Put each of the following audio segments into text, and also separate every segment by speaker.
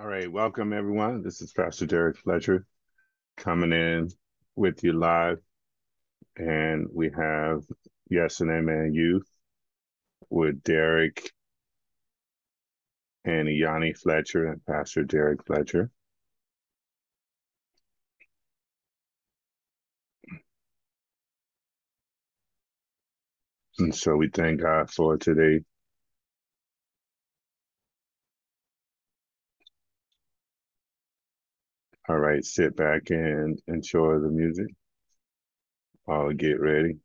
Speaker 1: All right, welcome everyone. This is Pastor Derrick Fletcher coming in with you live. And we have Yes and Amen Youth with Derrick and Yanni Fletcher and Pastor Derrick Fletcher. And so we thank God for today. All right, sit back and enjoy the music. I'll get ready.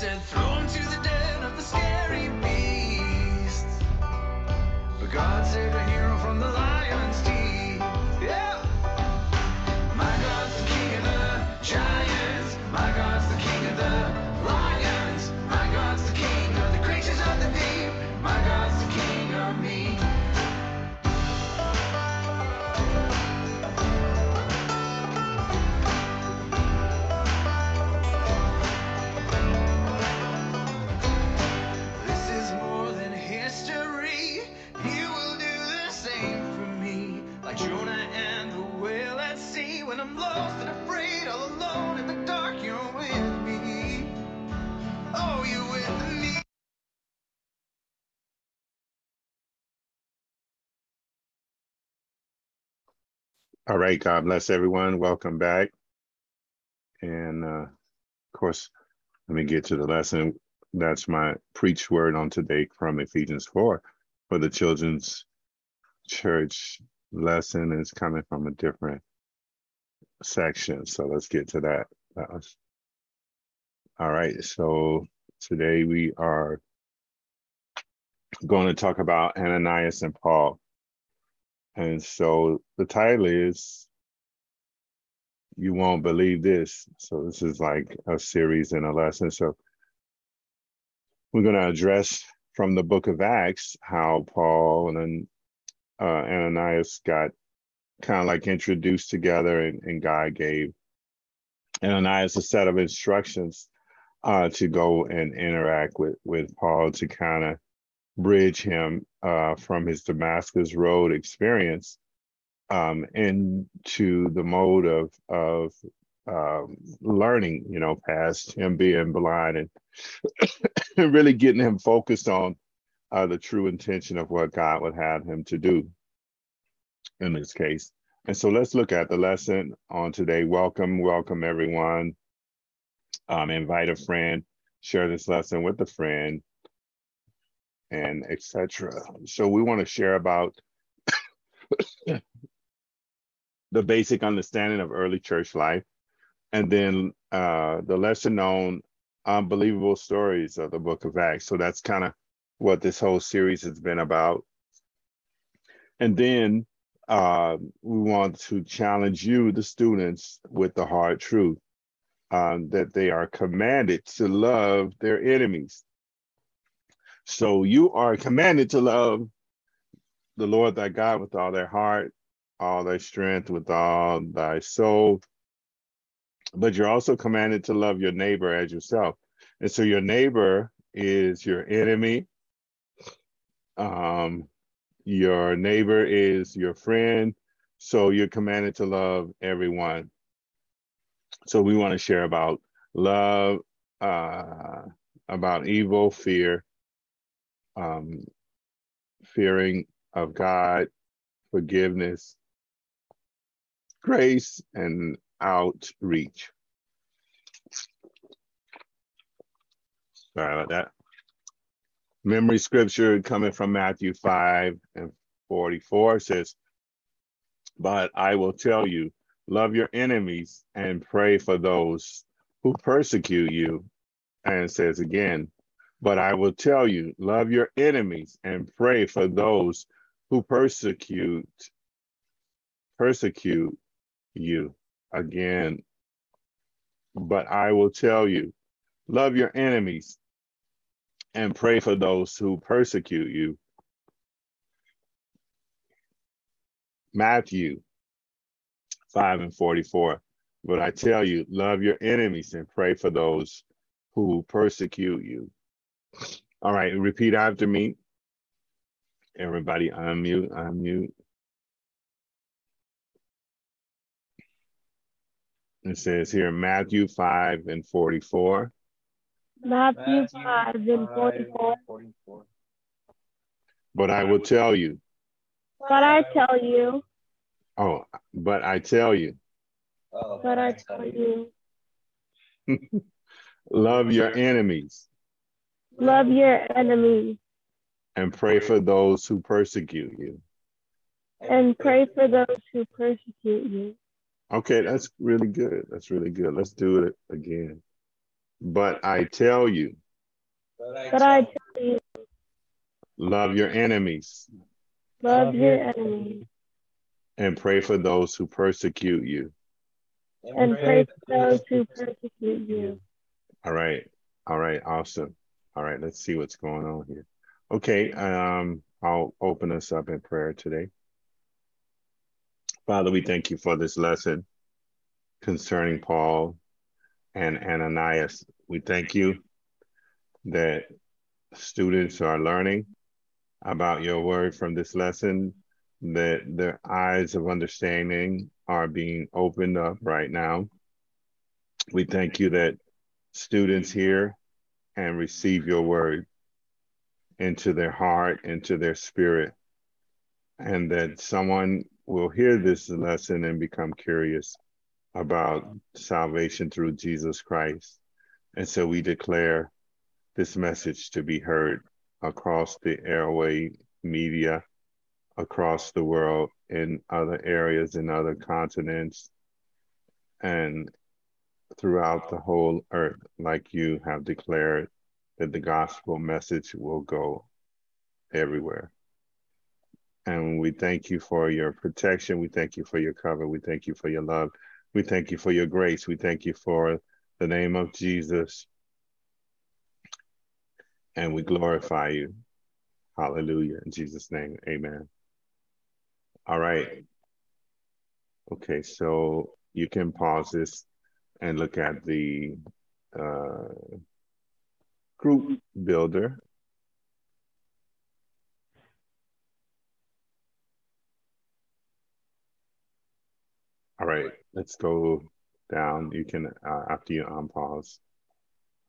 Speaker 2: Said, throw him to the den of the scary beasts. But God saved a hero from the lion's teeth. All
Speaker 1: right, God bless everyone. Welcome back. And uh, of course, let me get to the lesson. That's my preach word on today from Ephesians 4 for the children's church lesson is coming from a different section. So let's get to that. Uh, all right. So today we are going to talk about Ananias and Paul. And so the title is You Won't Believe This. So this is like a series and a lesson. So we're going to address from the book of Acts how Paul and uh, Ananias got kind of like introduced together and, and God gave Ananias a set of instructions uh, to go and interact with, with Paul to kind of bridge him uh, from his Damascus Road experience um, into the mode of of um, learning, you know, past him being blind and, and really getting him focused on uh, the true intention of what God would have him to do in this case. And so let's look at the lesson on today. Welcome, welcome everyone. Um, invite a friend, share this lesson with a friend, and etc. So we want to share about the basic understanding of early church life, and then uh, the lesser known unbelievable stories of the book of Acts. So that's kind of what this whole series has been about. And then uh, we want to challenge you, the students, with the hard truth um, that they are commanded to love their enemies. So you are commanded to love the Lord thy God with all thy heart, all thy strength, with all thy soul. But you're also commanded to love your neighbor as yourself. And so your neighbor is your enemy. Um, your neighbor is your friend. So you're commanded to love everyone. So we want to share about love uh, about evil, fear, um, fearing of God, forgiveness, grace, and outreach. Sorry about that. Memory scripture coming from Matthew 5 and 44 says, But I will tell you, love your enemies and pray for those who persecute you. And says again, But I will tell you, love your enemies and pray for those who persecute persecute you again. But i will tell you love your enemies and pray for those who persecute you. Matthew 5 and 44 but i tell you love your enemies and pray for those who persecute you all right repeat after me Everybody unmute, unmute. It says here Matthew 5 and 44.
Speaker 3: Matthew 5 and 44.
Speaker 1: But I will tell you.
Speaker 3: But I tell you.
Speaker 1: Oh, but I tell you.
Speaker 3: Oh, but I tell you.
Speaker 1: Love your enemies.
Speaker 3: Love your enemies.
Speaker 1: And pray for those who persecute you.
Speaker 3: And pray for those who persecute you.
Speaker 1: Okay, that's really good. That's really good. Let's do it again. But I tell you.
Speaker 3: But I tell you.
Speaker 1: Love your enemies.
Speaker 3: Love your enemies.
Speaker 1: And pray for those who persecute you.
Speaker 3: And pray for those who persecute you.
Speaker 1: All right. All right. Awesome. All right. Let's see what's going on here. Okay. Um, I'll open us up in prayer today. Father, we thank you for this lesson concerning Paul and Ananias. We thank you that students are learning about your word from this lesson, that their eyes of understanding are being opened up right now. We thank you that students hear and receive your word into their heart, into their spirit, and that someone will hear this lesson and become curious about salvation through Jesus Christ. And so we declare this message to be heard across the airway media, across the world, in other areas, in other continents, and throughout the whole earth, like you have declared that the gospel message will go everywhere. And we thank you for your protection. We thank you for your cover. We thank you for your love. We thank you for your grace. We thank you for the name of Jesus. And we glorify you. Hallelujah. In Jesus' name, amen. All right. Okay, so you can pause this and look at the uh, group builder. All right, let's go down. You can, uh, after you unpause.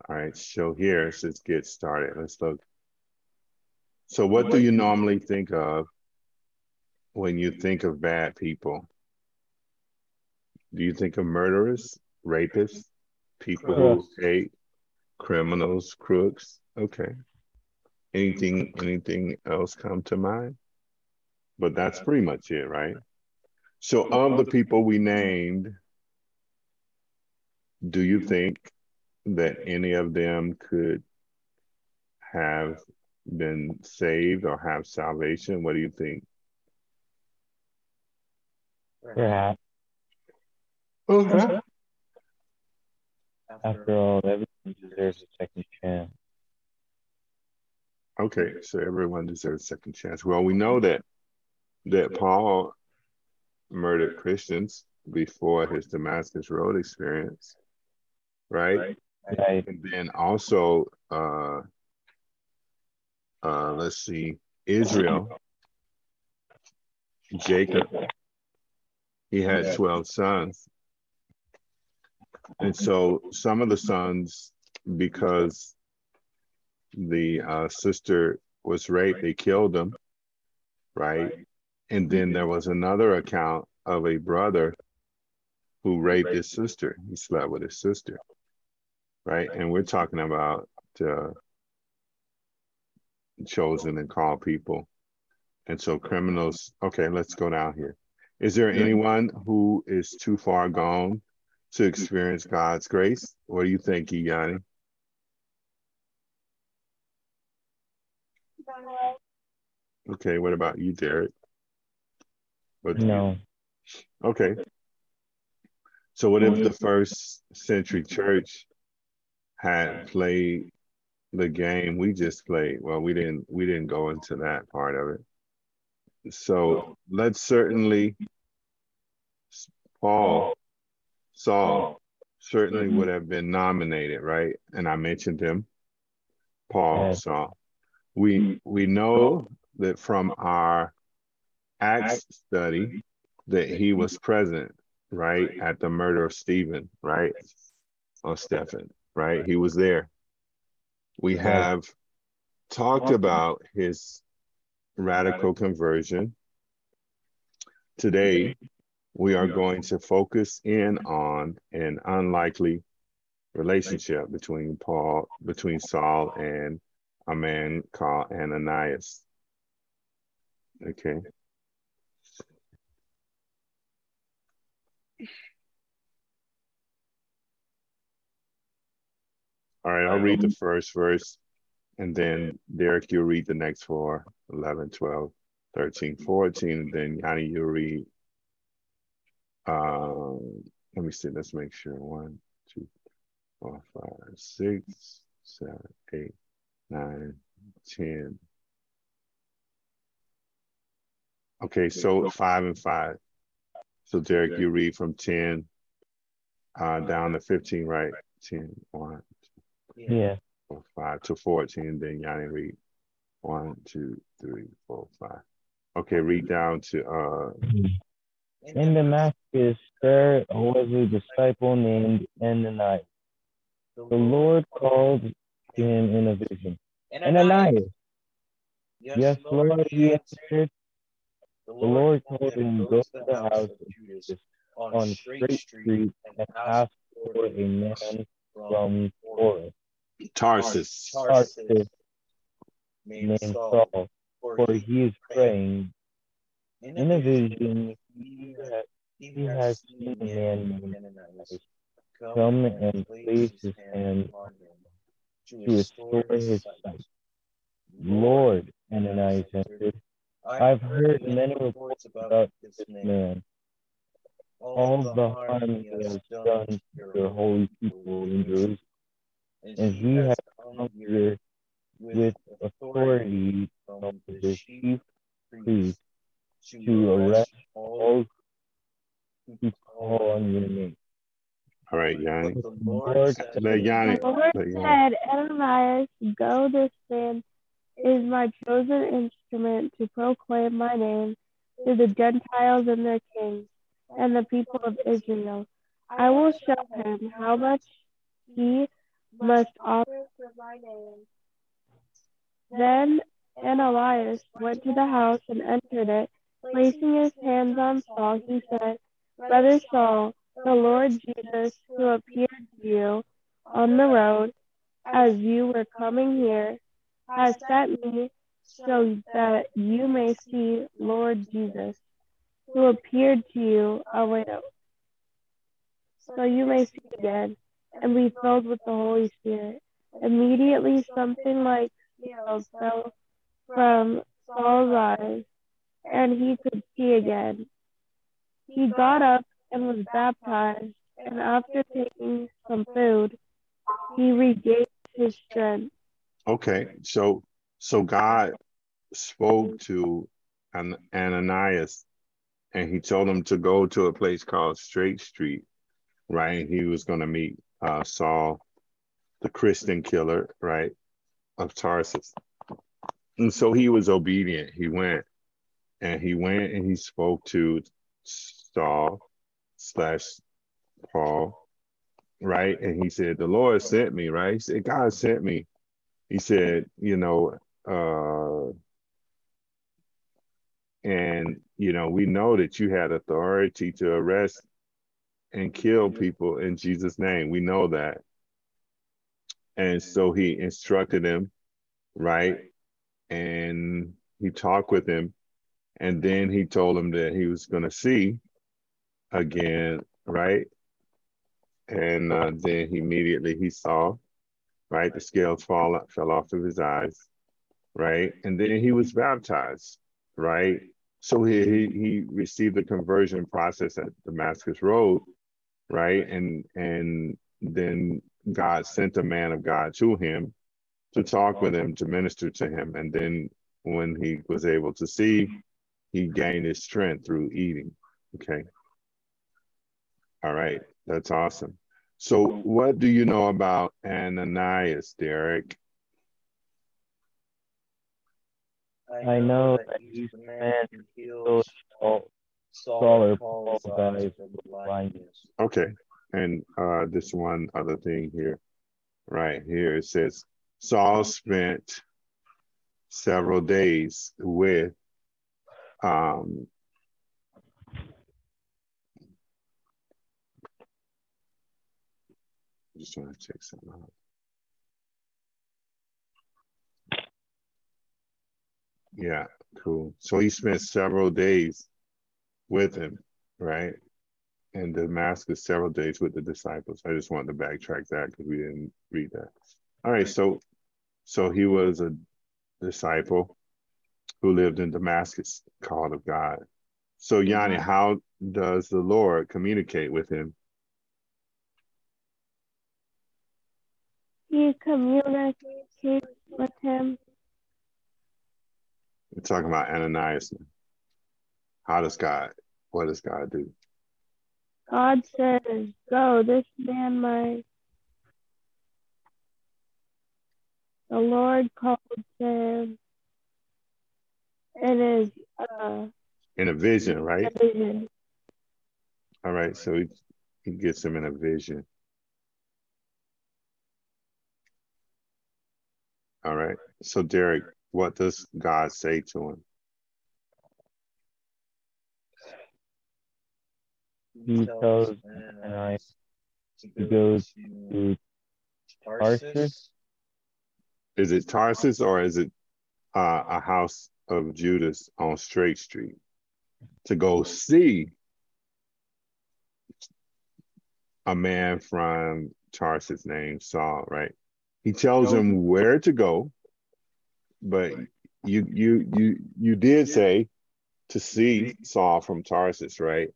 Speaker 1: All right, so here, let's get started. Let's look. So what do you normally think of when you think of bad people? Do you think of murderers, rapists, people who hate, criminals, crooks? Okay. Anything, anything else come to mind? But that's pretty much it, right? So, of the people we named, do you think that any of them could have been saved or have salvation? What do you think?
Speaker 4: Yeah.
Speaker 1: Okay.
Speaker 4: After all, everyone deserves a second chance.
Speaker 1: Okay, so everyone deserves a second chance. Well, we know that that Paul murdered Christians before his Damascus Road experience, right?
Speaker 4: Right.
Speaker 1: And then also, uh, uh, let's see, Israel, Jacob, he had 12 sons. And so some of the sons, because the uh, sister was raped, they killed them, right? And then there was another account of a brother who raped his sister. He slept with his sister, right? And we're talking about uh, chosen and called people. And so criminals, okay, let's go down here. Is there anyone who is too far gone to experience God's grace? What do you think, Yanni? Okay, what about you, Derrick? What do you-
Speaker 4: No.
Speaker 1: Okay. So what if the mm-hmm. first century church had played the game we just played? Well, we didn't we didn't go into that part of it. So let's certainly Paul Saul mm-hmm. certainly mm-hmm. would have been nominated, right? And I mentioned him. Paul
Speaker 4: Yes.
Speaker 1: Saul. We mm-hmm. we know that from our Acts study that he was present, right, at the murder of Stephen, right, or Stephen, right? He was there. We have talked about his radical conversion. Today, we are going to focus in on an unlikely relationship between Paul, between Saul and a man called Ananias. Okay. All right, I'll read the first verse and then Derrick, you'll read the next four 11, 12, 13, 14, and then Yanni, you'll read. Um, let me see, let's make sure. One, two, four, five, six, seven, eight, nine, ten. Okay, so five and five. So Derrick, you read from 10 uh, down to 15, right? 10, 1,
Speaker 4: Yeah.
Speaker 1: four, five to 14, then Yanni read one, two, three, four, five. Okay, read down to uh
Speaker 4: In Damascus, there was a disciple named Ananias. The Lord called him in a vision. Ananias. Yes, Lord, he answered. The Lord told him, Go to the house of Judas on Straight Street and ask for a man from Taurus,
Speaker 1: Tarsus.
Speaker 4: Tarsus, named Saul, for he is praying. In a vision, he has, he seen a man named come and place his hand to restore his sight. Lord, Ananias answered, I've heard many reports about this man, all the harm he has done to your holy people in Jerusalem, and he has come here with authority from the chief to arrest all who call on your name.
Speaker 1: All right, Yanni.
Speaker 4: The Lord
Speaker 1: Let Yanni.
Speaker 3: The Lord
Speaker 1: Let Yanni.
Speaker 3: said, Ananias, go, this man is my chosen instrument to proclaim my name to the Gentiles and their kings and the people of Israel. I will show him how much he must offer for my name. Then Ananias went to the house and entered it. Placing his hands on Saul, he said, Brother Saul, the Lord Jesus, who appeared to you on the road as you were coming here, has sent me so that you may see Lord Jesus, who appeared to you a widow, so you may see again and be filled with the Holy Spirit. Immediately, something like scales fell from Saul's eyes, and he could see again. He got up and was baptized, and after taking some food, he regained his strength.
Speaker 1: Okay, so so God spoke to An- Ananias and he told him to go to a place called Straight Street, right? And He was going to meet uh, Saul, the Christian killer, right, of Tarsus. And so he was obedient. He went and he went and he spoke to Saul slash Paul, right? And he said, The Lord sent me, right? He said, God sent me. He said, you know, uh, and you know, we know that you had authority to arrest and kill people in Jesus' name. We know that. And so he instructed him, right? And he talked with him. And then he told him that he was going to see again, right? And uh, then he immediately he saw, right? The scales fall fell off of his eyes, right? And then he was baptized, right? So he he, he received the conversion process at Damascus Road, right? And and then God sent a man of God to him to talk with him, to minister to him. And then when he was able to see, he gained his strength through eating. Okay. All right. That's awesome. So, what do you know about Ananias, Derrick?
Speaker 4: I know that he's the man who heals Saul, Saul or Paul's eyes blindness.
Speaker 1: Okay. And uh, this one other thing here, right here, it says Saul spent several days with um, just trying to check something out. Yeah, cool. So he spent several days with him, right? In Damascus, several days with the disciples. I just wanted to backtrack that because we didn't read that. All right, so so he was a disciple who lived in Damascus, called of God. So Yanni, how does the Lord communicate with him?
Speaker 3: He communicates with him.
Speaker 1: We're talking about Ananias. How does God? What does God do?
Speaker 3: God says, Go, this man might. The Lord called him in his uh,
Speaker 1: In a vision, right?
Speaker 3: vision.
Speaker 1: All right. So he, he gets him in a vision. All right. So Derrick, what does God say to him?
Speaker 4: He tells Ananias to go to Tarsus.
Speaker 1: Is it Tarsus or is it uh, a house of Judas on Straight Street to go see a man from Tarsus named Saul, right? He tells him where to go, but you you you you did say to see Saul from Tarsus, right?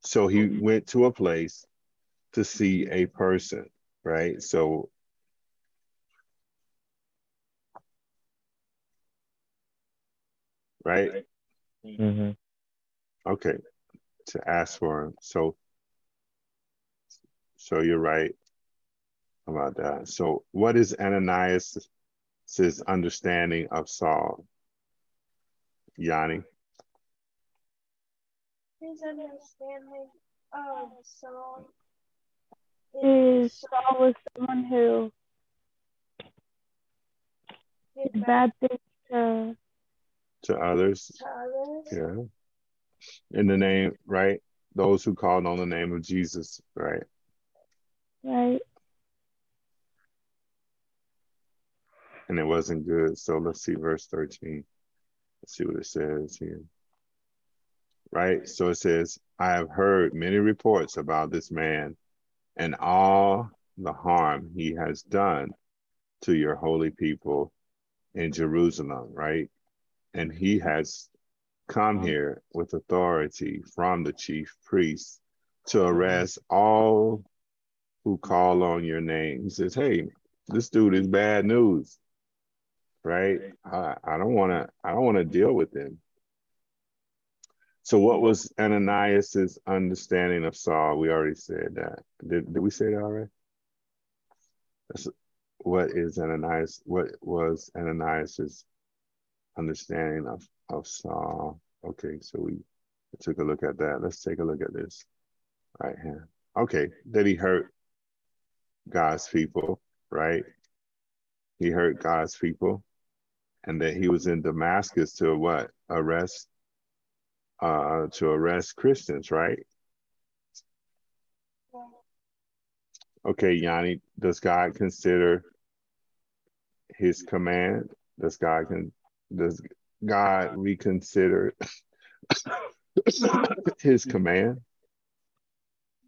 Speaker 1: So he mm-hmm. went to a place to see a person, right? So right?
Speaker 4: hmm
Speaker 1: Okay. To ask for him. So so you're right about that. So what is Ananias' understanding of Saul? Yanni?
Speaker 5: His understanding of Saul
Speaker 3: Is Saul was someone who
Speaker 5: did
Speaker 3: did bad things to
Speaker 1: To others?
Speaker 5: to others.
Speaker 1: Yeah. In the name, right? Those who called on the name of Jesus, right?
Speaker 3: right?
Speaker 1: And it wasn't good. So let's see verse 13. Let's see what it says here. Right? So it says, I have heard many reports about this man and all the harm he has done to your holy people in Jerusalem, right? And he has come here with authority from the chief priests to arrest all who call on your name. He says, Hey, this dude is bad news. Right? I, I don't wanna I don't wanna deal with him. So what was Ananias's understanding of Saul? We already said that. Did, did we say that already? That's, what is Ananias? What was Ananias's understanding of, of Saul? Okay, so we took a look at that. Let's take a look at this right here. Okay, that he hurt God's people, right? He hurt God's people, and that he was in Damascus to what? Arrest, uh, to arrest Christians, right? Okay, Yanni, does God consider his command? Does God can does God reconsider his command?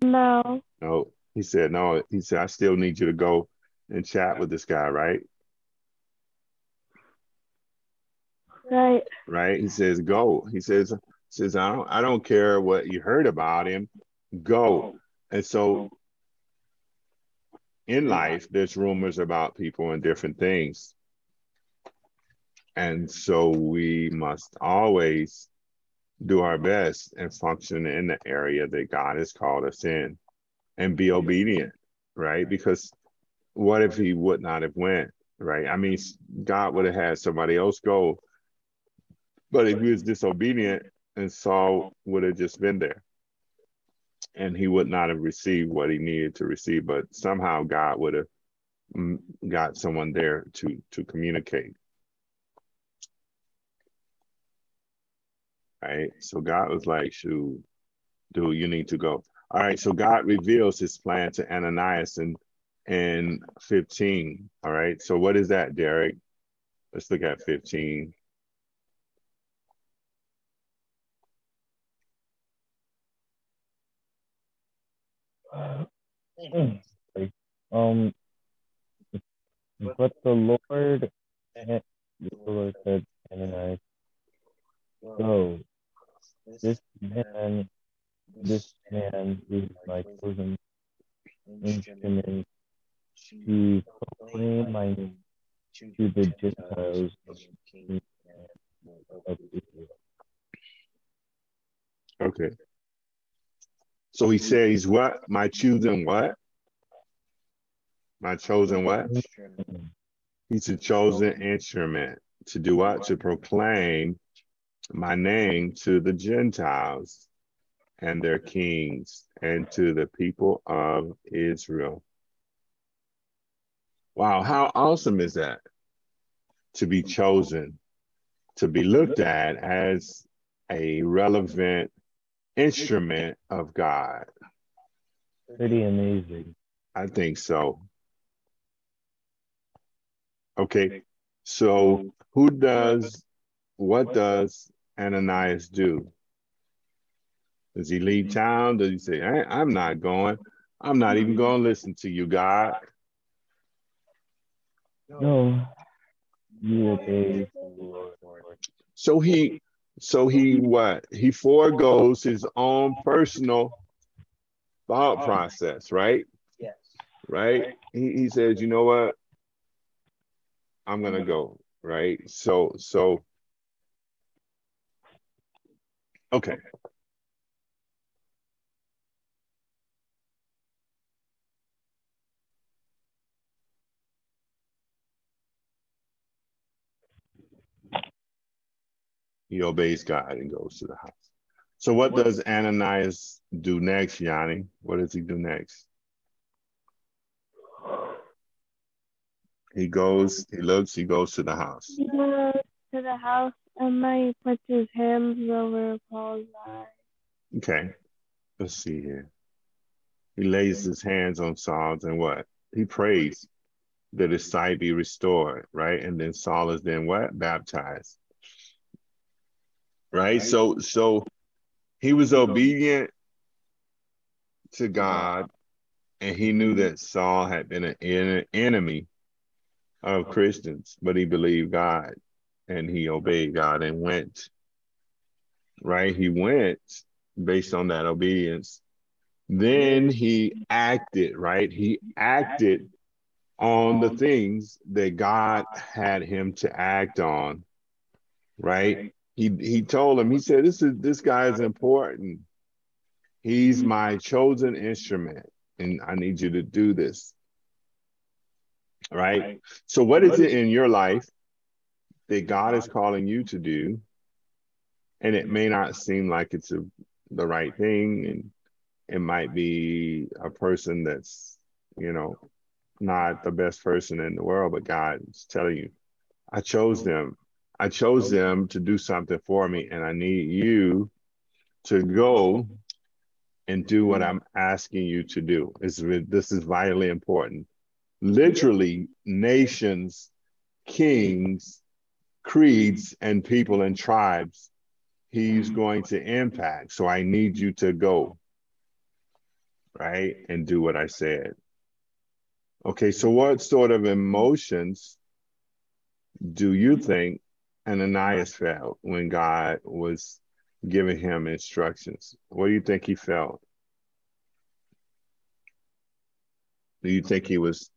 Speaker 3: No.
Speaker 1: No, he said no. He said I still need you to go and chat with this guy, right?
Speaker 3: Right.
Speaker 1: Right? He says go. He says says I don't I don't care what you heard about him. Go. And so in life, there's rumors about people and different things. And so we must always do our best and function in the area that God has called us in and be obedient, right? Because what if he would not have went, right? I mean, God would have had somebody else go, but if he was disobedient and Saul would have just been there and he would not have received what he needed to receive, but somehow God would have mm, got someone there to to communicate. Right. So God was like, shoot, dude, you need to go. All right. So God reveals his plan to Ananias in, in 15. All right. So what is that, Derrick? Let's look at 15.
Speaker 4: Um, but the Lord, the Lord said, Ananias, go. This man, this man is my chosen instrument to proclaim my name to the Gentiles of Israel.
Speaker 1: Okay. So he says, what? My chosen what? My chosen what? He's a chosen instrument to do what? To proclaim my name to the Gentiles and their kings and to the people of Israel. Wow, how awesome is that? To be chosen, to be looked at as a relevant instrument of God.
Speaker 4: Pretty amazing.
Speaker 1: I think so. Okay, so who does, what does Ananias do? Does he leave town? Does he say, I, am not going? I'm not even going to listen to you, God.
Speaker 4: No, you obey the
Speaker 1: So he, so he what? He foregoes his own personal thought process, right?
Speaker 6: Yes.
Speaker 1: Right? He, he says, you know what? I'm gonna go, right? So, so okay. He obeys God and goes to the house. So what does Ananias do next, Yanni? What does he do next? He goes, he looks, he goes to the house.
Speaker 3: He goes to the house and then he puts his hands over Paul's eyes.
Speaker 1: Okay. Let's see here. He lays his hands on Saul's and what? He prays that his sight be restored, right? And then Saul is then what? Baptized. Right? So so he was obedient to God and he knew that Saul had been an enemy of Christians, but he believed God and he obeyed God and went. Right? He went based on that obedience. Then he acted, right? He acted on the things that God had him to act on. Right? He he told him, he said, This is this guy is important. He's mm-hmm. my chosen instrument, and I need you to do this right? So, what is it in your life that God is calling you to do? And it may not seem like it's a, the right thing, and it might be a person that's, you know, not the best person in the world, but God is telling you, I chose oh. them. I chose oh. them to do something for me, and I need you to go and do what mm-hmm. I'm asking you to do. Is, this is vitally important. Literally, nations, kings, creeds, and people and tribes, he's mm-hmm. going to impact. So I need you to go, right? And do what I said. Okay, so what sort of emotions do you think Ananias felt when God was giving him instructions? What do you think he felt? Do you think he was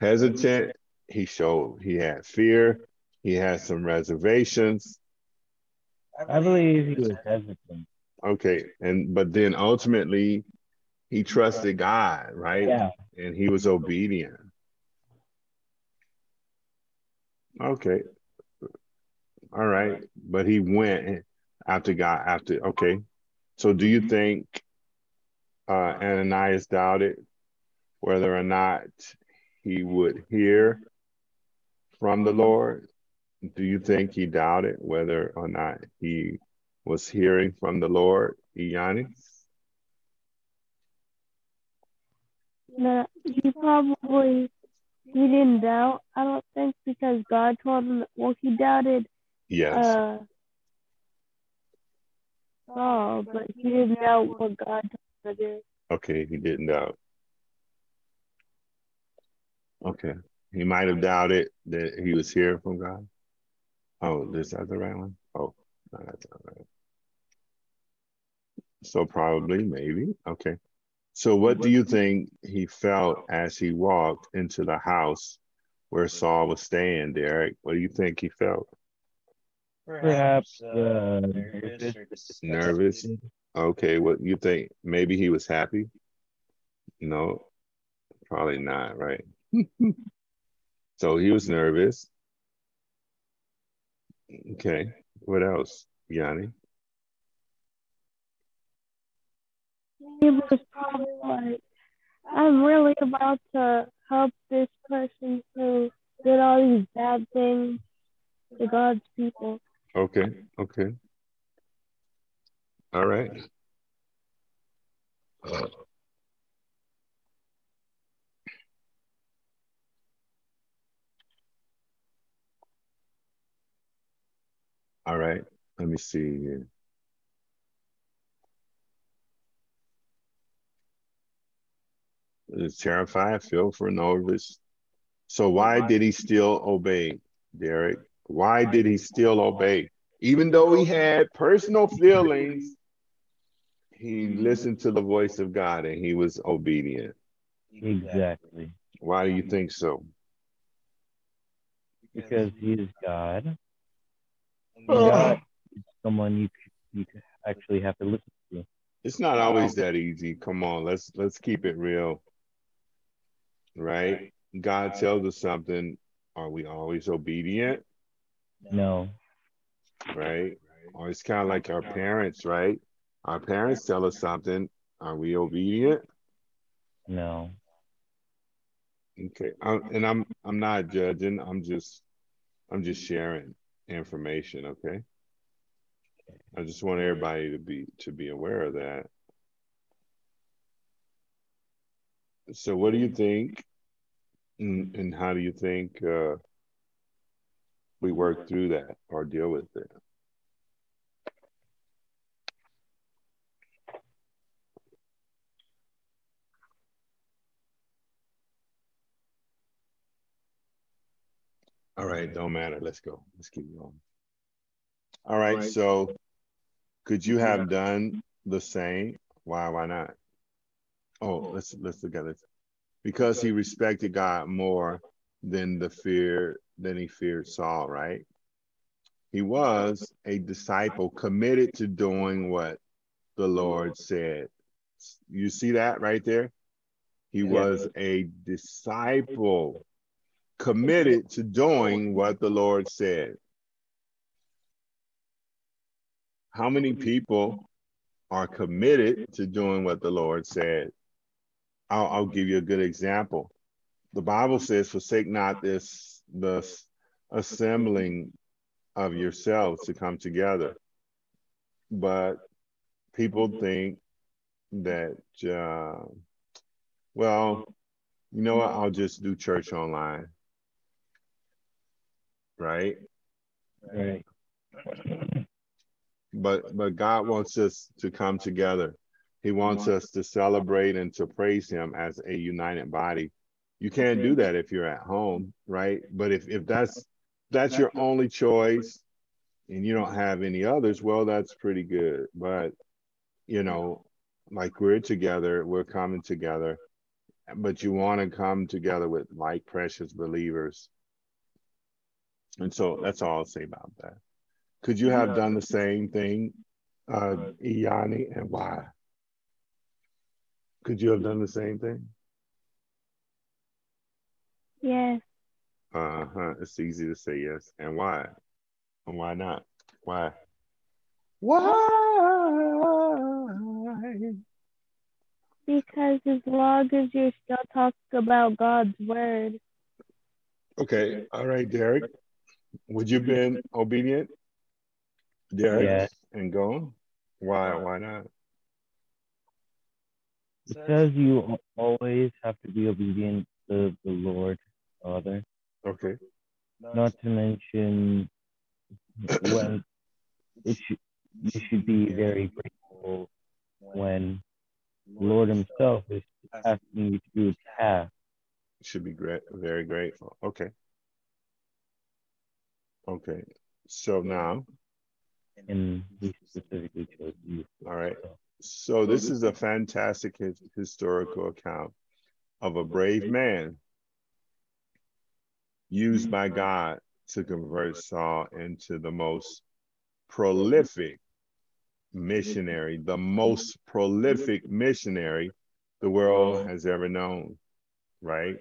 Speaker 1: hesitant? He showed he had fear. He had some reservations.
Speaker 4: I believe he was hesitant.
Speaker 1: Okay, and but then ultimately he trusted God, right?
Speaker 4: Yeah.
Speaker 1: And he was obedient. Okay. All right. But he went after God after okay. So do you think uh Ananias doubted whether or not he would hear from the Lord? Do you think he doubted whether or not he was hearing from the Lord, E'Yani?
Speaker 3: No, he probably he didn't doubt. I don't think because God told him. Well, he doubted
Speaker 1: Yes.
Speaker 3: uh Saul, but he didn't doubt what God told him to do.
Speaker 1: Okay, he didn't doubt. Okay. He might have doubted that he was hearing from God. Oh, is that the right one? Oh, no, that's not right. So probably, maybe. Okay. So what do you think he felt oh. as he walked into the house where Saul was staying, Derrick? What do you think he felt?
Speaker 4: Perhaps uh, uh, nervous or
Speaker 1: Nervous? Okay, what you think? Maybe he was happy? No, probably not, right? so he was mm-hmm. nervous. Okay, what else, Yanni?
Speaker 3: He was probably like, I'm really about to help this person who did all these bad things to God's people.
Speaker 1: Okay, okay. All right. Uh, All right, let me see here. Is terrified, feel for nervous. So why did he still obey, Derrick? Why did he still obey? Even though he had personal feelings, he listened to the voice of God and he was obedient.
Speaker 4: Exactly.
Speaker 1: Why do you think so?
Speaker 4: Because he is God. And God is someone you you actually have to listen to.
Speaker 1: It's not always that easy. Come on, let's let's keep it real. Right? God tells us something. Are we always obedient?
Speaker 4: No.
Speaker 1: Right? Or it's kind of like our parents, right? Our parents tell us something. Are we obedient?
Speaker 4: No.
Speaker 1: Okay. i and I'm I'm not judging. I'm just I'm just sharing information, okay? I just want everybody to be to be aware of that. So what do you think? And, how do you think uh, we work through that or deal with it? All right, don't matter. Let's go. Let's keep going. All right, so could you have done the same? Why, why not? Oh, let's let's look at this. Because he respected God more than the fear than he feared Saul, right? He was a disciple committed to doing what the Lord said. You see that right there? He was a disciple committed to doing what the Lord said. How many people are committed to doing what the Lord said? I'll, I'll give you a good example. the Bible says, forsake not this the assembling of yourselves to come together. But people think that, uh, well, you know what? I'll just do church online. Right?
Speaker 4: Right.
Speaker 1: But but God wants us to come together. He wants us to celebrate and to praise him as a united body. You can't do that if you're at home, right? But if if that's that's your only choice and you don't have any others, well, that's pretty good. But you know, like we're together, we're coming together, but you want to come together with like precious believers. And so that's all I'll say about that. Could you have done the same thing, uh, E'Yani, and why? Could you have done the same thing?
Speaker 3: Yes.
Speaker 1: Uh huh. It's easy to say yes. And why? And why not? Why? Why?
Speaker 3: Because as long as you're still talking about God's word,
Speaker 1: Okay. All right, Derrick. Would you been obedient? Derrick
Speaker 4: Yes.
Speaker 1: and go? Why? Why not?
Speaker 4: It says you always have to be obedient to the Lord, Father.
Speaker 1: Okay.
Speaker 4: Not to mention when it should you should be very grateful when Lord Himself is asking you to do a task.
Speaker 1: Should be great. Very grateful. Okay. Okay. So now,
Speaker 4: and He specifically chose you.
Speaker 1: all right. So this is a fantastic his- historical account of a brave man used by mm-hmm. God to convert Saul into the most prolific missionary, the most prolific missionary the world has ever known, right?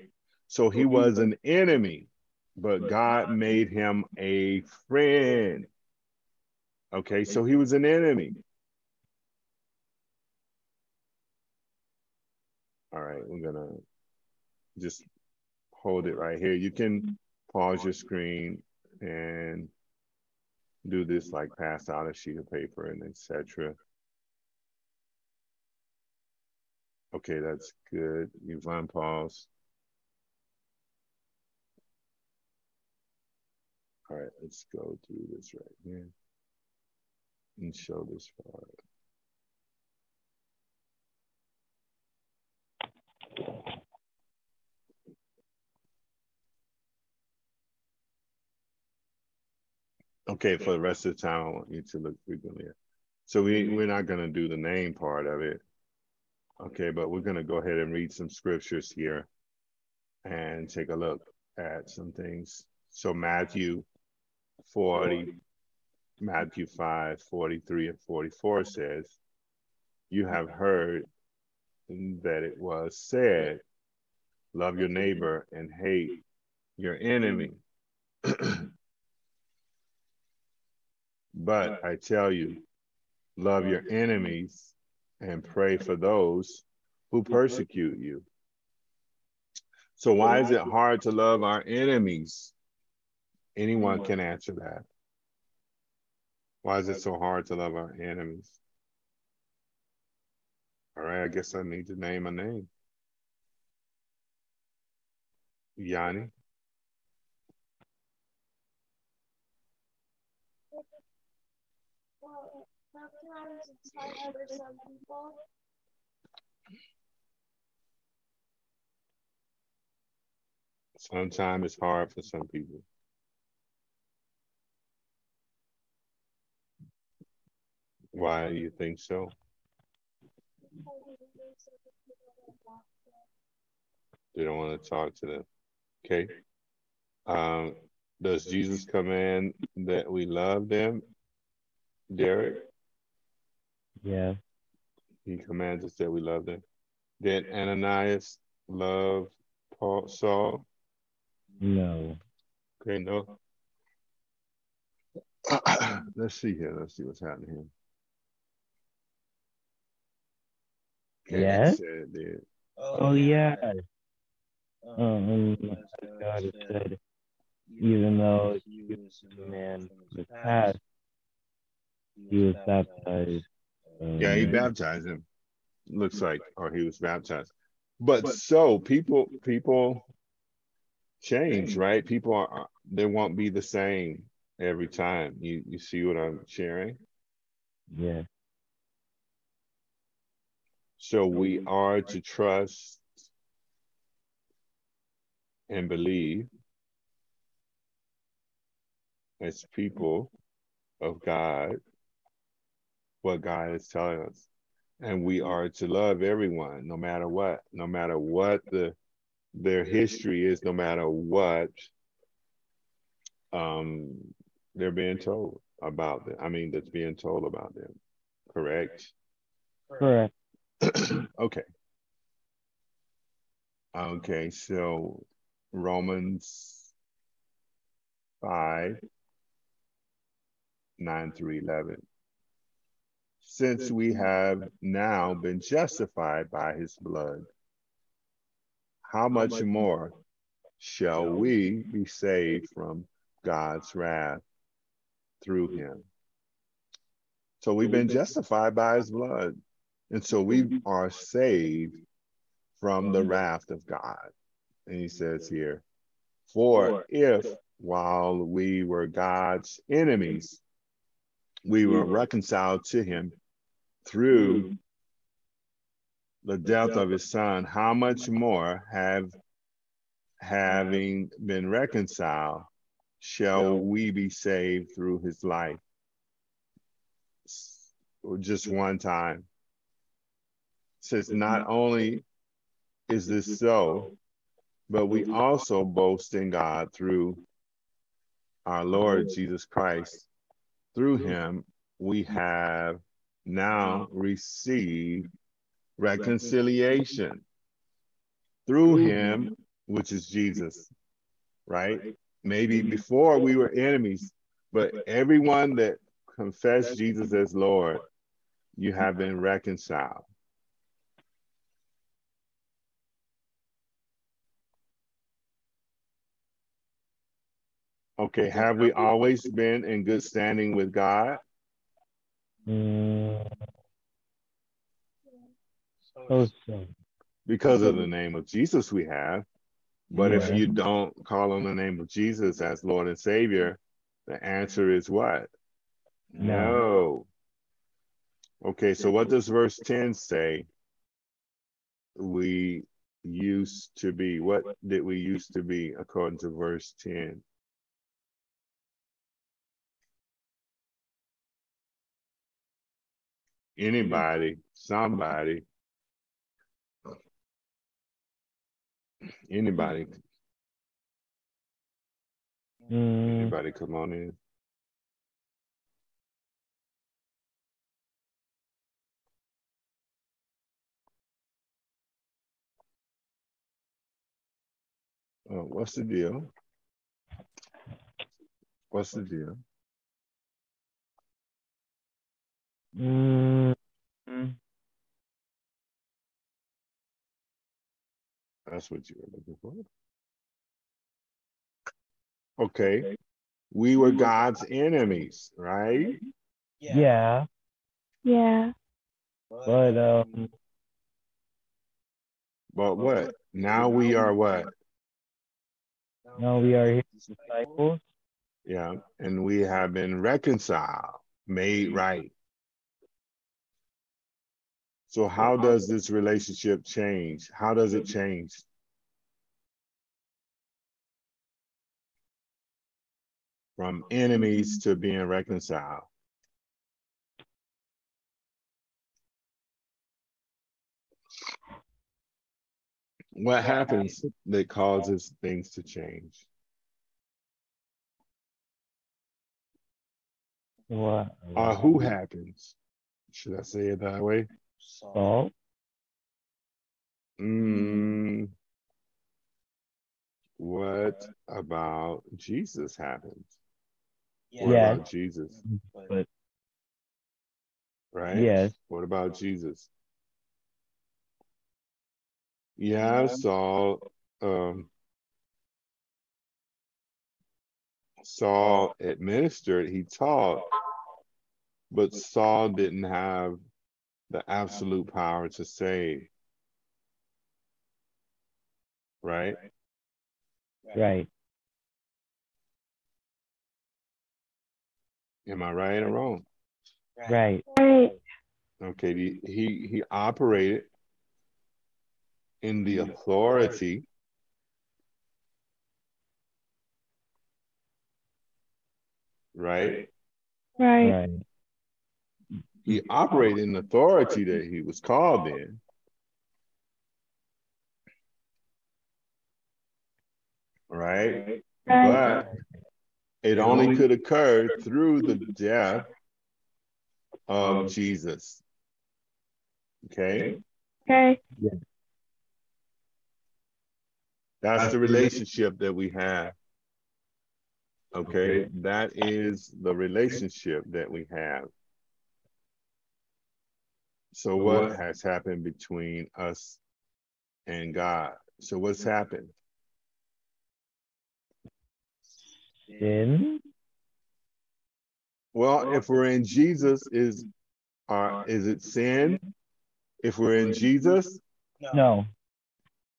Speaker 1: So he was an enemy, but God made him a friend. Okay, so he was an enemy. All right, we're gonna just hold it right here. You can pause your screen and do this like pass out a sheet of paper and etc. Okay, that's good. You've unpaused. All right, let's go through this right here and show this part. Okay, for the rest of the time, I want you to look frequently. So we, we're not going to do the name part of it. Okay, but we're going to go ahead and read some scriptures here and take a look at some things. So Matthew 40, Matthew 5, 43 and 44 says, You have heard that it was said, Love your neighbor and hate your enemy. but I tell you, love your enemies and pray for those who persecute you. So, why is it hard to love our enemies? Anyone can answer that. Why is it so hard to love our enemies? All right, I guess I need to name a name. Yanni.
Speaker 5: Well, sometimes it's hard for some people.
Speaker 1: Sometimes it's hard for some people. Why do you think so? They don't want to talk to them. Okay. Um, does Jesus command that we love them? Derrick,
Speaker 4: Yeah.
Speaker 1: he commands us that we love them. Did Ananias love Paul Saul?
Speaker 4: No.
Speaker 1: Okay, no. Let's see here. Let's see what's happening here. Okay,
Speaker 4: Yes?
Speaker 1: it said it did.
Speaker 4: Oh yeah. Um, as God has said, even though he was a man from the past, he was baptized. Um,
Speaker 1: Yeah, he baptized him. Looks like, or he was baptized. But so people, people change, right? People are they won't be the same every time. You you see what I'm sharing?
Speaker 4: Yeah.
Speaker 1: So we are to trust and believe as people of God what God is telling us. And we are to love everyone, no matter what, no matter what the their history is, no matter what um, they're being told about them. I mean, that's being told about them. Correct?
Speaker 4: Correct.
Speaker 1: okay. Okay, so Romans 5 9 through 11. Since we have now been justified by his blood, how much more shall we be saved from God's wrath through him? So we've been justified by his blood. And so we mm-hmm. are saved from the mm-hmm. wrath of God. And he says here, for if while we were God's enemies, we were reconciled to him through the death of his son, how much more have having been reconciled shall we be saved through his life? Just one time. Says not only is this so, but we also boast in God through our Lord Jesus Christ. Through him, we have now received reconciliation through him, which is Jesus, right? Maybe before we were enemies, but everyone that confessed Jesus as Lord, you have been reconciled. Okay, have we always been in good standing with God?
Speaker 4: Mm, so, so.
Speaker 1: Because of the name of Jesus, we have. But if you don't call on the name of Jesus as Lord and Savior, the answer is what? No. Okay, so what does verse 10 say? We used to be. What did we used to be according to verse 10? Anybody, somebody, anybody,
Speaker 4: Mm,
Speaker 1: anybody come on in. Oh, what's the deal? What's the deal?
Speaker 4: Mm, mm.
Speaker 1: That's what you were looking for. Okay. We were God's enemies, right?
Speaker 4: Yeah,
Speaker 3: Yeah.
Speaker 4: but um,
Speaker 1: But what? Now we are what?
Speaker 4: now we are his disciples.
Speaker 1: Yeah. And we have been reconciled, made right. So, how does this relationship change? How does it change? From enemies to being reconciled. What happens that causes things to change?
Speaker 4: What?
Speaker 1: Uh, who happens? Should I say it that way?
Speaker 4: Saul?
Speaker 1: Mm, what about Jesus happens? What
Speaker 4: Yeah.
Speaker 1: about Jesus?
Speaker 4: But
Speaker 1: Right?
Speaker 4: yes,
Speaker 1: What about Jesus? Yeah, Saul um, Saul administered, he taught, but Saul didn't have the absolute power to save. Right?
Speaker 4: Right.
Speaker 1: Am I right or wrong?
Speaker 4: Right.
Speaker 3: Right.
Speaker 1: Okay, he he, he operated in the authority right?
Speaker 3: Right.
Speaker 4: Right.
Speaker 1: He operated in authority that he was called in. Right?
Speaker 3: Right.
Speaker 1: But it only could occur through the death of Jesus. Okay?
Speaker 3: Okay.
Speaker 1: That's the relationship that we have. Okay? That is the relationship that we have. So, what has happened between us and God? So, what's happened?
Speaker 4: Sin.
Speaker 1: Well, if we're in Jesus, is uh, is it sin? If we're in Jesus,
Speaker 4: No.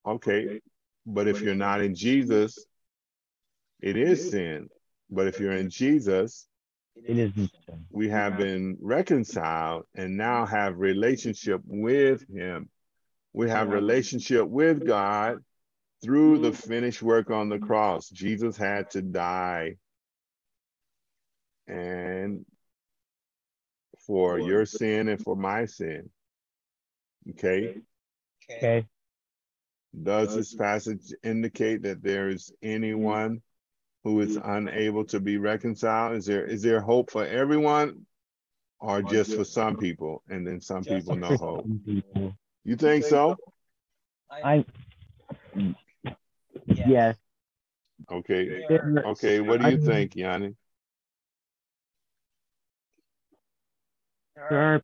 Speaker 1: okay. But if you're not in Jesus, it is sin. But if you're in Jesus,
Speaker 4: It isn't
Speaker 1: we have been reconciled and now have relationship with him. We have relationship with God through the mm-hmm. finished work on the mm-hmm. cross. Jesus had to die and for your sin and for my sin. Okay?
Speaker 4: Okay.
Speaker 1: Does this passage indicate that there is mm-hmm. anyone who is unable to be reconciled? Is there is there hope for everyone or just for some people and then some people no hope?
Speaker 4: People.
Speaker 1: You think so?
Speaker 4: I. Yes.
Speaker 1: Okay. Okay, what do you think, Yanni?
Speaker 4: there are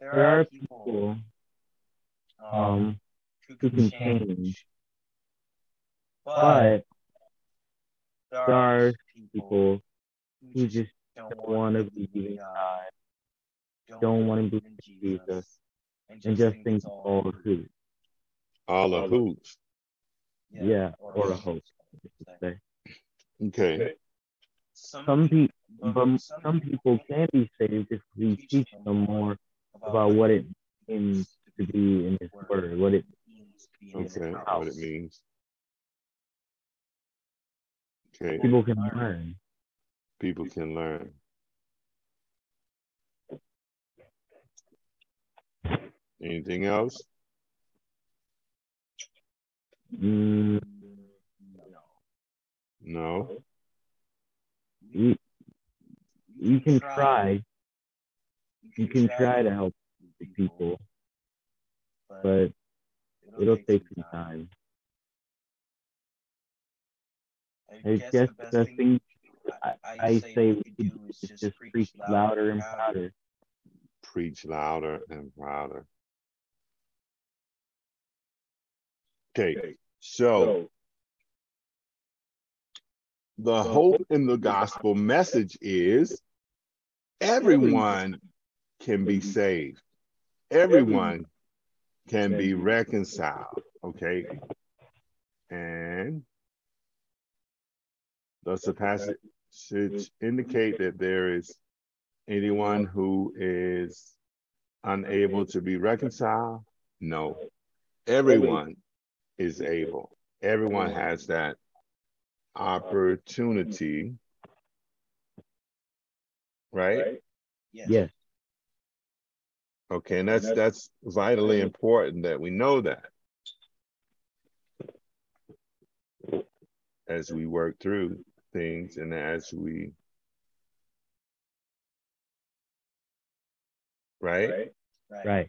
Speaker 4: there are people um who can change, but there are people who just don't want to believe in God, don't want to believe in Jesus, and just think it's all a hoot.
Speaker 1: All the hoops.
Speaker 4: Yeah, or a hoax. I should say.
Speaker 1: Okay.
Speaker 4: Some people, but some people can be saved if we teach them more about what it means to be in His Word, what it means to be in His
Speaker 1: Okay,
Speaker 4: house.
Speaker 1: what it means. Okay,
Speaker 4: People can learn.
Speaker 1: people can learn. Anything else?
Speaker 4: Mm,
Speaker 1: No.
Speaker 4: you, you can try. You can try to help people, but it'll take some time. I guess the best thing I, I say we can do is just preach louder and louder.
Speaker 1: Preach louder and louder. Okay, so the hope in the gospel message is everyone can be saved. Everyone can be reconciled. Okay. And does the passage indicate that there is anyone who is unable to be reconciled? No. Everyone is able. Everyone mm-hmm. has that opportunity. Right?
Speaker 4: Yes.
Speaker 1: Okay, and that's that's vitally mm-hmm. important that we know that as we work through things and as we right?
Speaker 4: Right.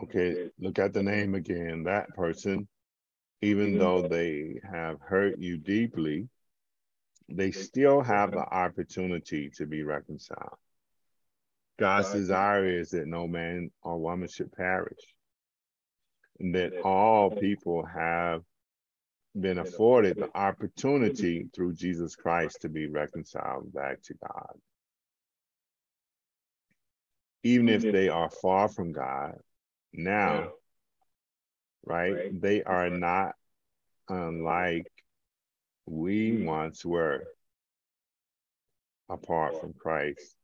Speaker 1: Okay, look at the name again. That person even mm-hmm. though they have hurt you deeply, they still have the opportunity to be reconciled. God's desire is that no man or woman should perish, and that all people have been afforded the opportunity through Jesus Christ to be reconciled back to God. Even if they are far from God now, right? They are not unlike we once were apart from Christ.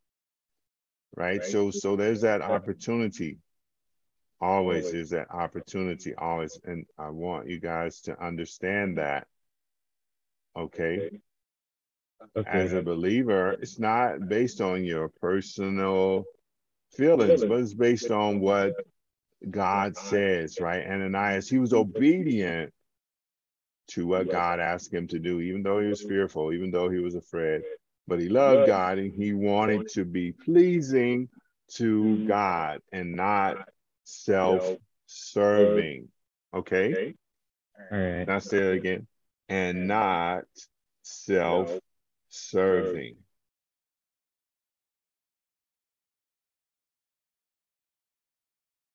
Speaker 1: Right? So so there's that opportunity. Always is that opportunity, always. And I want you guys to understand that. Okay.
Speaker 4: Okay.
Speaker 1: As a believer, it's not based on your personal feelings, but it's based on what God says, right? Ananias, he was obedient to what God asked him to do, even though he was fearful, even though he was afraid. But he loved God and he wanted to be pleasing to God and not self serving. Okay?
Speaker 4: All right.
Speaker 1: Now say it again. And not self serving.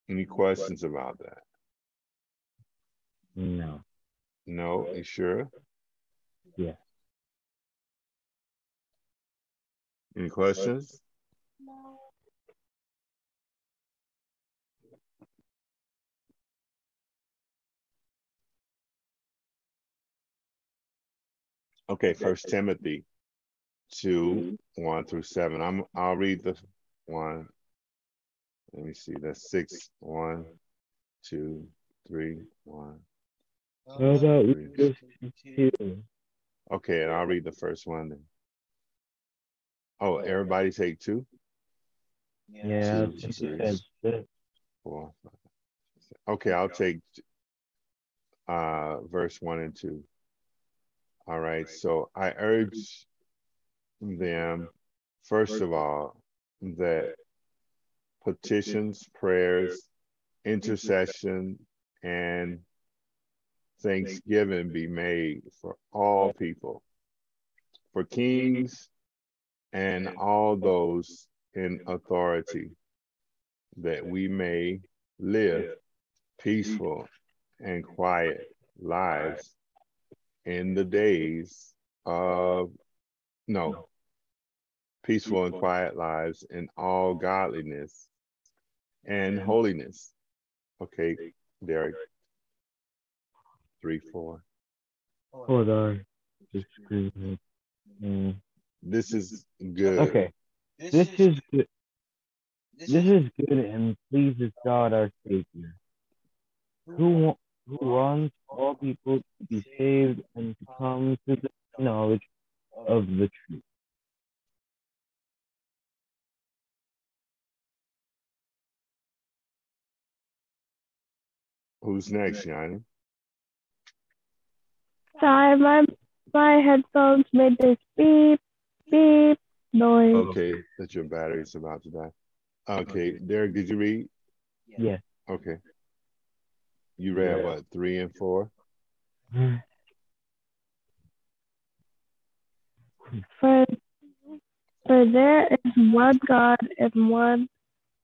Speaker 1: Any questions about that?
Speaker 4: No.
Speaker 1: No, you sure?
Speaker 4: Yeah.
Speaker 1: Any questions?
Speaker 5: No.
Speaker 1: Okay, First Timothy two, mm-hmm. one through seven. I'm I'll read the one. Let me see. That's six. One, two, three, one. Okay, and I'll read the first one then. Oh, everybody take two,
Speaker 4: Yeah,
Speaker 1: Two,
Speaker 4: since you
Speaker 1: three.
Speaker 4: said six.
Speaker 1: four. Okay, I'll take uh verse one and two. All right, so I urge them, first of all, that petitions, prayers, intercession, and thanksgiving be made for all people, for kings and all those in authority, that we may live peaceful and quiet lives in the days of no peaceful and quiet lives in all godliness and holiness. Okay, Derrick. Three, four.
Speaker 4: Hold on. Just. Mm.
Speaker 1: This is good.
Speaker 4: Okay. This is good. This is good and pleases God our Savior, who who wants all people to be saved and to come to the knowledge of the truth.
Speaker 1: Who's next, Yanni?
Speaker 3: Sorry, my my headphones made this beep beep noise.
Speaker 1: Okay, that your battery's about to die. Okay, Derrick, did you read?
Speaker 4: Yes.
Speaker 1: Okay. You read what, three and four?
Speaker 3: For for there is one God and one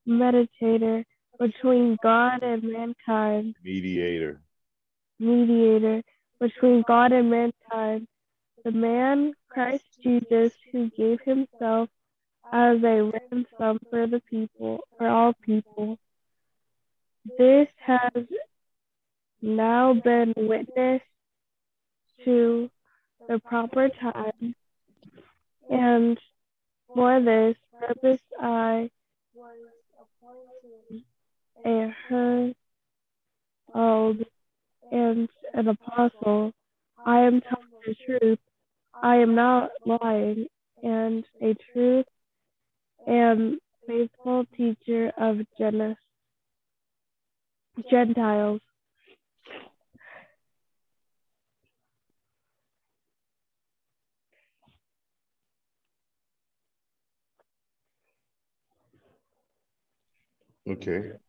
Speaker 3: meditator between God and mankind,
Speaker 1: Mediator.
Speaker 3: mediator between God and mankind, the man Christ Jesus, who gave himself as a ransom for the people, for all people. This has now been witnessed to the proper time, and for this purpose I
Speaker 5: Was appointed
Speaker 3: a herald and an apostle. I am telling the truth. I am not lying, and a truth and faithful teacher of Gen- Gentiles.
Speaker 1: Okay.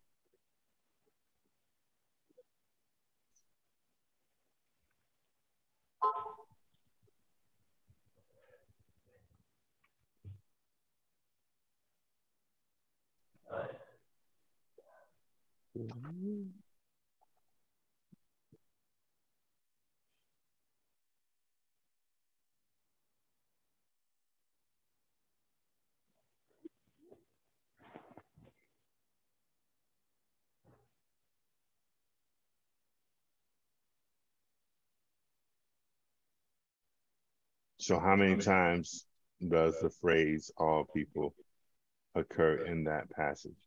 Speaker 1: So, how many times does the phrase all people occur in that passage?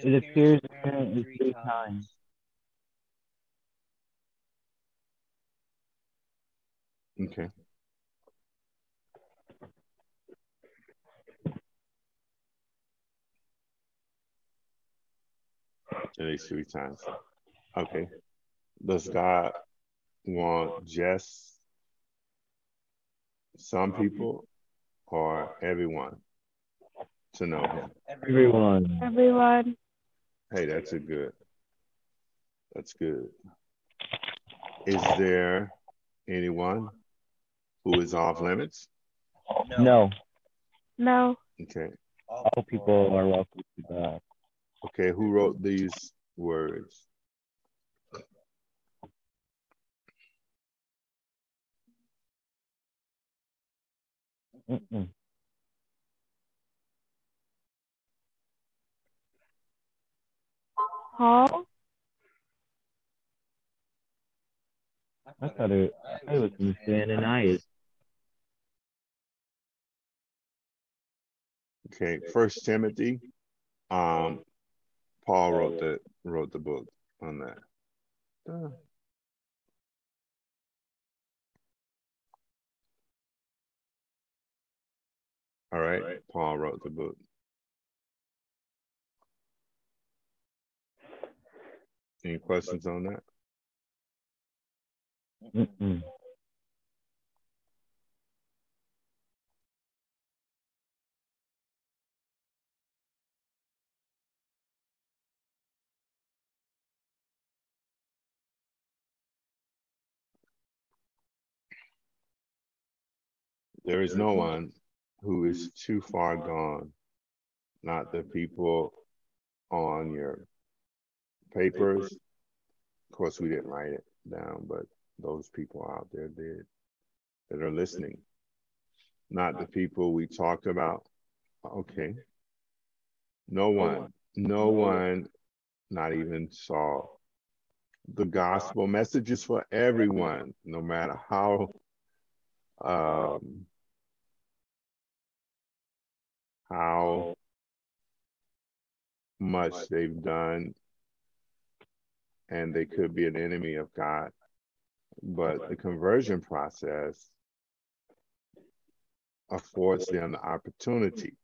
Speaker 4: It appears apparently three times.
Speaker 1: Okay. At least three times. Okay. Does God want just some people or everyone to know him?
Speaker 4: Everyone.
Speaker 3: Everyone.
Speaker 1: Hey, that's a good. That's good. Is there anyone who is off limits?
Speaker 4: No,
Speaker 3: No.
Speaker 1: Okay.
Speaker 4: all people are welcome to God.
Speaker 1: Okay, who wrote these words?
Speaker 4: Mm-mm.
Speaker 3: Paul.
Speaker 4: I thought it, I thought it was from Stan and I.
Speaker 1: Okay, First Timothy. Um, Paul wrote the wrote the book on that. Uh, All right, Paul wrote the book. Any questions on that?
Speaker 4: Mm-mm.
Speaker 1: There is no one who is too far gone, not the people on your papers. Of course, we didn't write it down, but those people out there did that are listening, not the people we talked about. Okay. No one, no one, not even Saul the gospel messages for everyone, no matter how um, how much they've done, and they could be an enemy of God. But the conversion process affords them the opportunity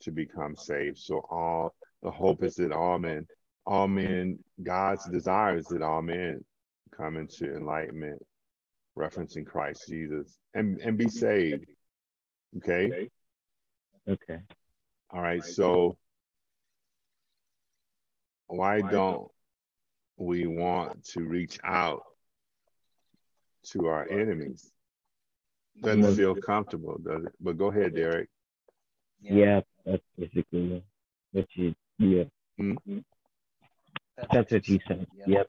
Speaker 1: to become saved. So all the hope is that all men, all men, God's desire is that all men come into enlightenment, referencing Christ Jesus, and, and be saved. Okay.
Speaker 4: Okay.
Speaker 1: All right. So why don't we want to reach out to our enemies? Doesn't feel comfortable, does it? But go ahead, Derrick.
Speaker 4: Yeah, that's basically what you. Yeah,
Speaker 1: Hmm?
Speaker 4: that's what you said. Yep.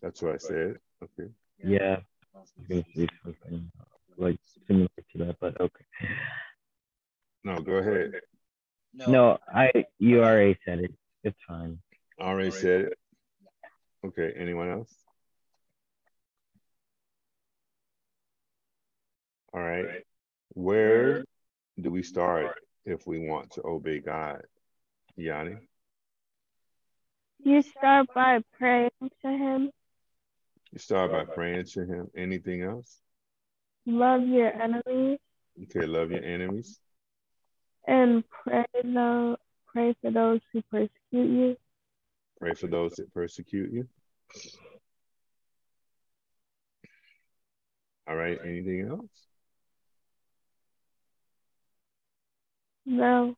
Speaker 1: That's what I said. Okay.
Speaker 4: Yeah. I was gonna say something like similar to that, but okay.
Speaker 1: No, go ahead.
Speaker 4: No, I you already said it. It's fine.
Speaker 1: I already said it. Okay. Anyone else? All right. Where do we start if we want to obey God? Yanni?
Speaker 3: You start by praying to him.
Speaker 1: You start by praying to him. Anything else?
Speaker 3: Love your enemies
Speaker 1: Okay, love your enemies.
Speaker 3: and pray the pray for those who persecute you.
Speaker 1: Pray for those that persecute you. All right. Anything else?
Speaker 3: No.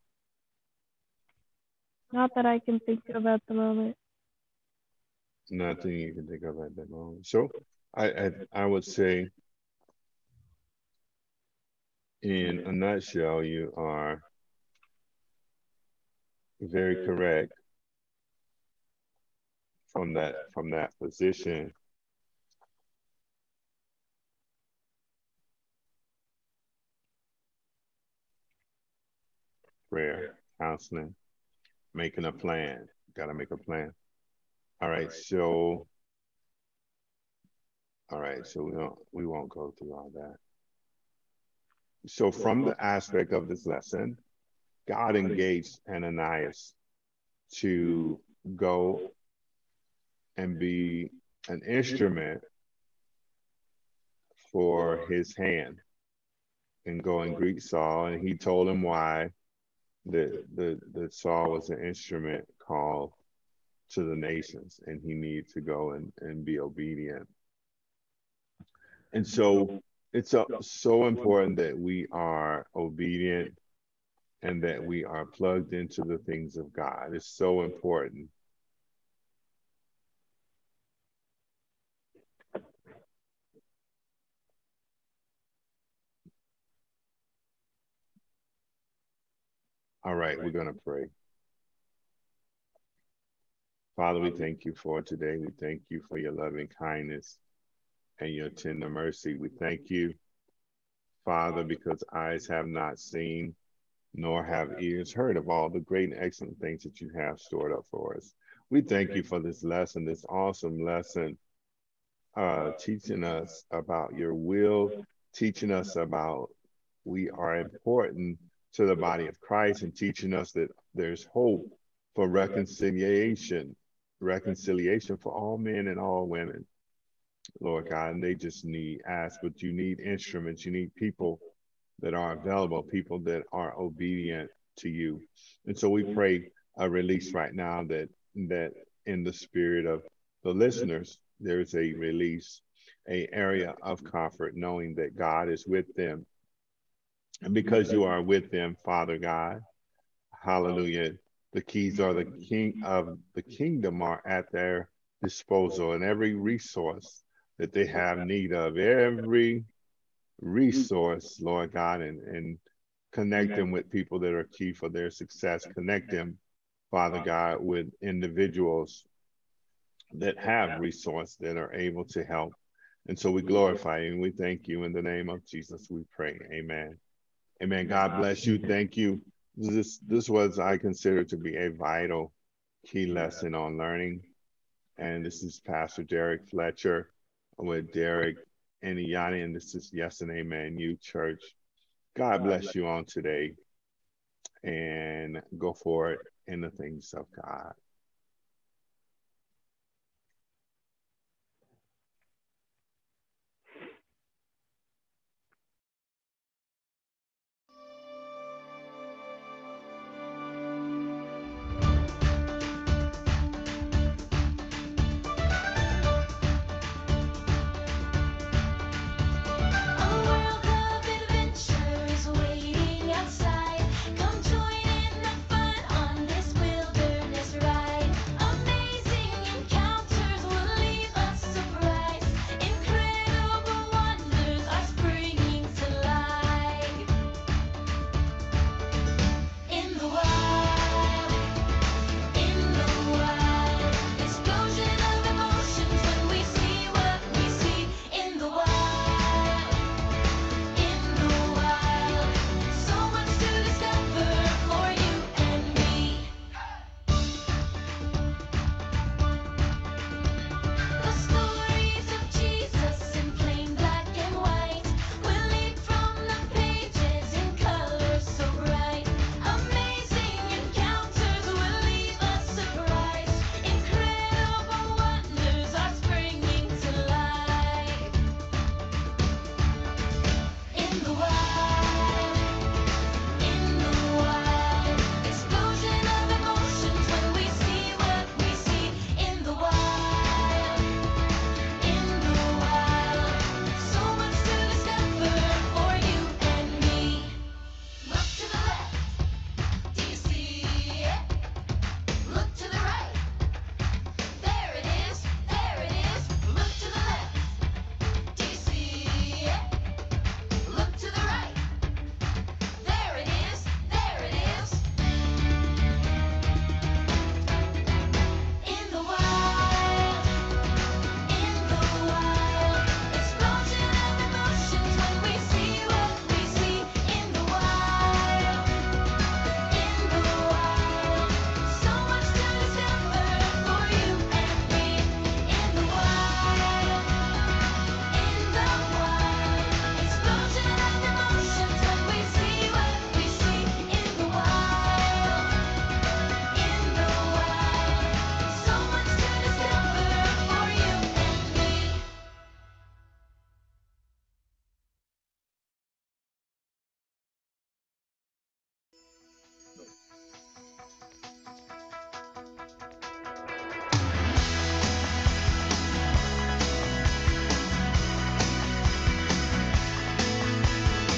Speaker 3: Not that I can think of at the moment.
Speaker 1: Nothing you can think of at that moment. So I I, I would say in a nutshell, you are very correct from that from that position. Prayer, counseling, making a plan. Got to make a plan. All right, so all right, so we don't we won't go through all that. So from the aspect of this lesson, God engaged Ananias to go and be an instrument for his hand and go and greet Saul. And he told him why the the the Saul was an instrument called to the nations and he needed to go and, and be obedient. And so it's a, so important that we are obedient and that we are plugged into the things of God. It's so important. All right, we're going to pray. Father, we thank you for today. We thank you for your loving kindness and your tender mercy. We thank you, Father, because eyes have not seen, nor have ears heard of all the great and excellent things that you have stored up for us. We thank you for this lesson, this awesome lesson, uh, teaching us about your will, teaching us about we are important to the body of Christ, and teaching us that there's hope for reconciliation, reconciliation for all men and all women. Lord God, and they just need ask, but you need instruments, you need people that are available, people that are obedient to you. And so we pray a release right now that that in the spirit of the listeners, there's a release, a area of comfort, knowing that God is with them. And because you are with them, Father God, hallelujah, the keys are the king of the kingdom are at their disposal and every resource that they have need of, every resource, Lord God, and, and connect them with people that are key for their success. Connect them, Father God, with individuals that have resource that are able to help. And so we glorify you and we thank you in the name of Jesus. We pray. Amen. Amen. God bless you. Thank you. This this was I consider to be a vital key lesson on learning. And this is Pastor Derrick Fletcher with Derrick and Yanni, and this is Yes and Amen You Church. God bless you on today and go for it in the things of God.